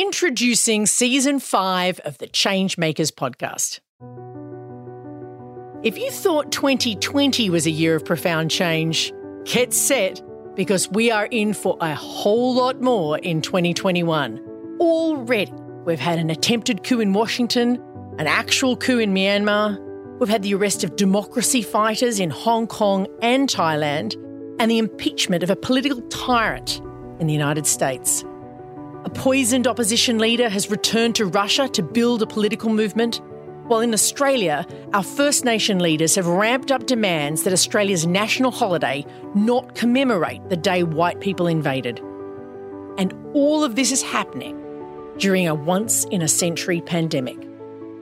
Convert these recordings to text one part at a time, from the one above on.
Introducing season five of the Changemakers podcast. If you thought 2020 was a year of profound change, get set because we are in for a whole lot more in 2021. Already, we've had an attempted coup in Washington, an actual coup in Myanmar, we've had the arrest of democracy fighters in Hong Kong and Thailand, and the impeachment of a political tyrant in the United States. A poisoned opposition leader has returned to Russia to build a political movement, while in Australia, our First Nation leaders have ramped up demands that Australia's national holiday not commemorate the day white people invaded. And all of this is happening during a once in a century pandemic.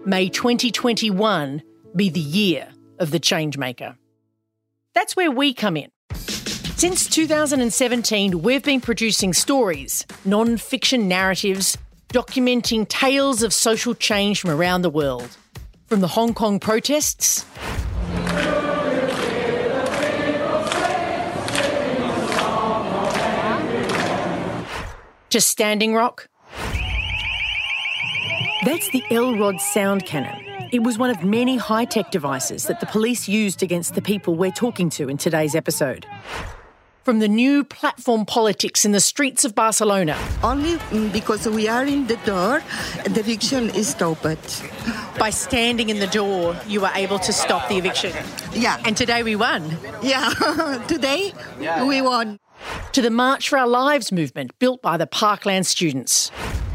May 2021 be the year of the changemaker. That's where we come in. Since 2017, we've been producing stories, non fiction narratives, documenting tales of social change from around the world. From the Hong Kong protests to Standing Rock. That's the LRAD sound cannon. It was one of many high tech devices that the police used against the people we're talking to in today's episode from the new platform politics in the streets of Barcelona. Only because we are in the door, the eviction is stopped. By standing in the door, you were able to stop the eviction. Yeah. And today we won. Yeah, today we won. To the March for Our Lives movement built by the Parkland students.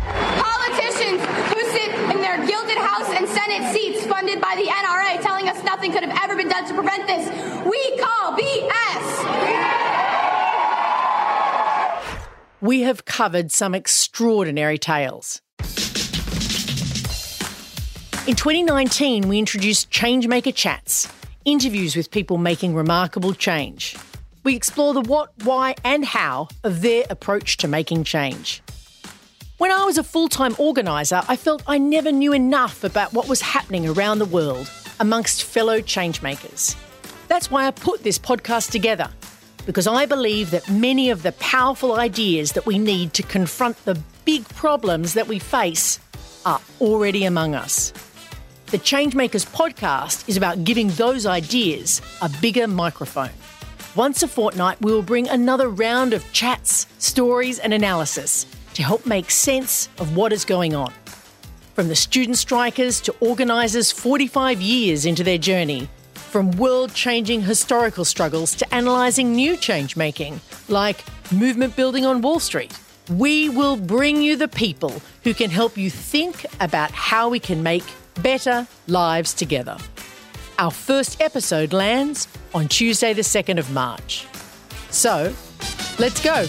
Politicians who sit in their gilded House and Senate seats funded by the NRA telling us nothing could have ever been done to prevent this. We call BS we have covered some extraordinary tales. In 2019, we introduced Changemaker Chats, interviews with people making remarkable change. We explore the what, why, and how of their approach to making change. When I was a full time organiser, I felt I never knew enough about what was happening around the world amongst fellow changemakers. That's why I put this podcast together because I believe that many of the powerful ideas that we need to confront the big problems that we face are already among us. The Changemakers podcast is about giving those ideas a bigger microphone. Once a fortnight, we will bring another round of chats, stories, and analysis to help make sense of what is going on. From the student strikers to organisers 45 years into their journey, from world changing historical struggles to analysing new change making, like movement building on Wall Street. We will bring you the people who can help you think about how we can make better lives together. Our first episode lands on Tuesday, the 2nd of March. So, let's go.